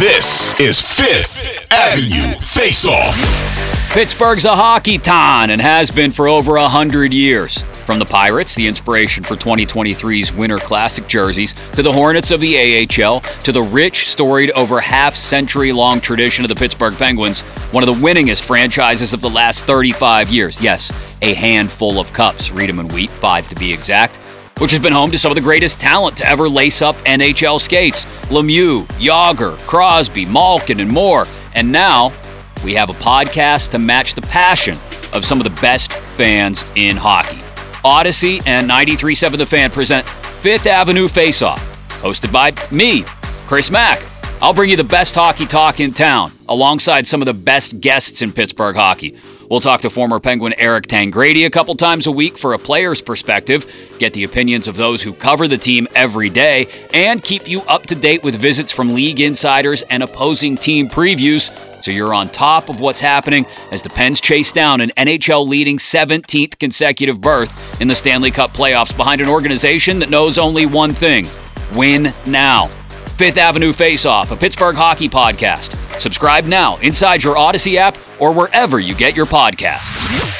This is Fifth Avenue Face Off. Pittsburgh's a hockey town and has been for over a hundred years. From the Pirates, the inspiration for 2023's Winter Classic jerseys, to the Hornets of the AHL, to the rich, storied, over half century long tradition of the Pittsburgh Penguins, one of the winningest franchises of the last 35 years. Yes, a handful of cups, Read 'em and Wheat, five to be exact which has been home to some of the greatest talent to ever lace up NHL skates Lemieux, Jagr, Crosby, Malkin, and more. And now we have a podcast to match the passion of some of the best fans in hockey. Audacy and 93.7 The Fan present Fifth Avenue Face Off, hosted by me, Chris Mack. I'll bring you the best hockey talk in town, alongside some of the best guests in Pittsburgh hockey. We'll talk to former Penguin Eric Tangradi a couple times a week for a player's perspective, get the opinions of those who cover the team every day, and keep you up to date with visits from league insiders and opposing team previews so you're on top of what's happening as the Pens chase down an NHL leading 17th consecutive berth in the Stanley Cup playoffs behind an organization that knows only one thing win now. Fifth Avenue Face Off, a Pittsburgh hockey podcast. Subscribe now inside your Audacy app or wherever you get your podcasts.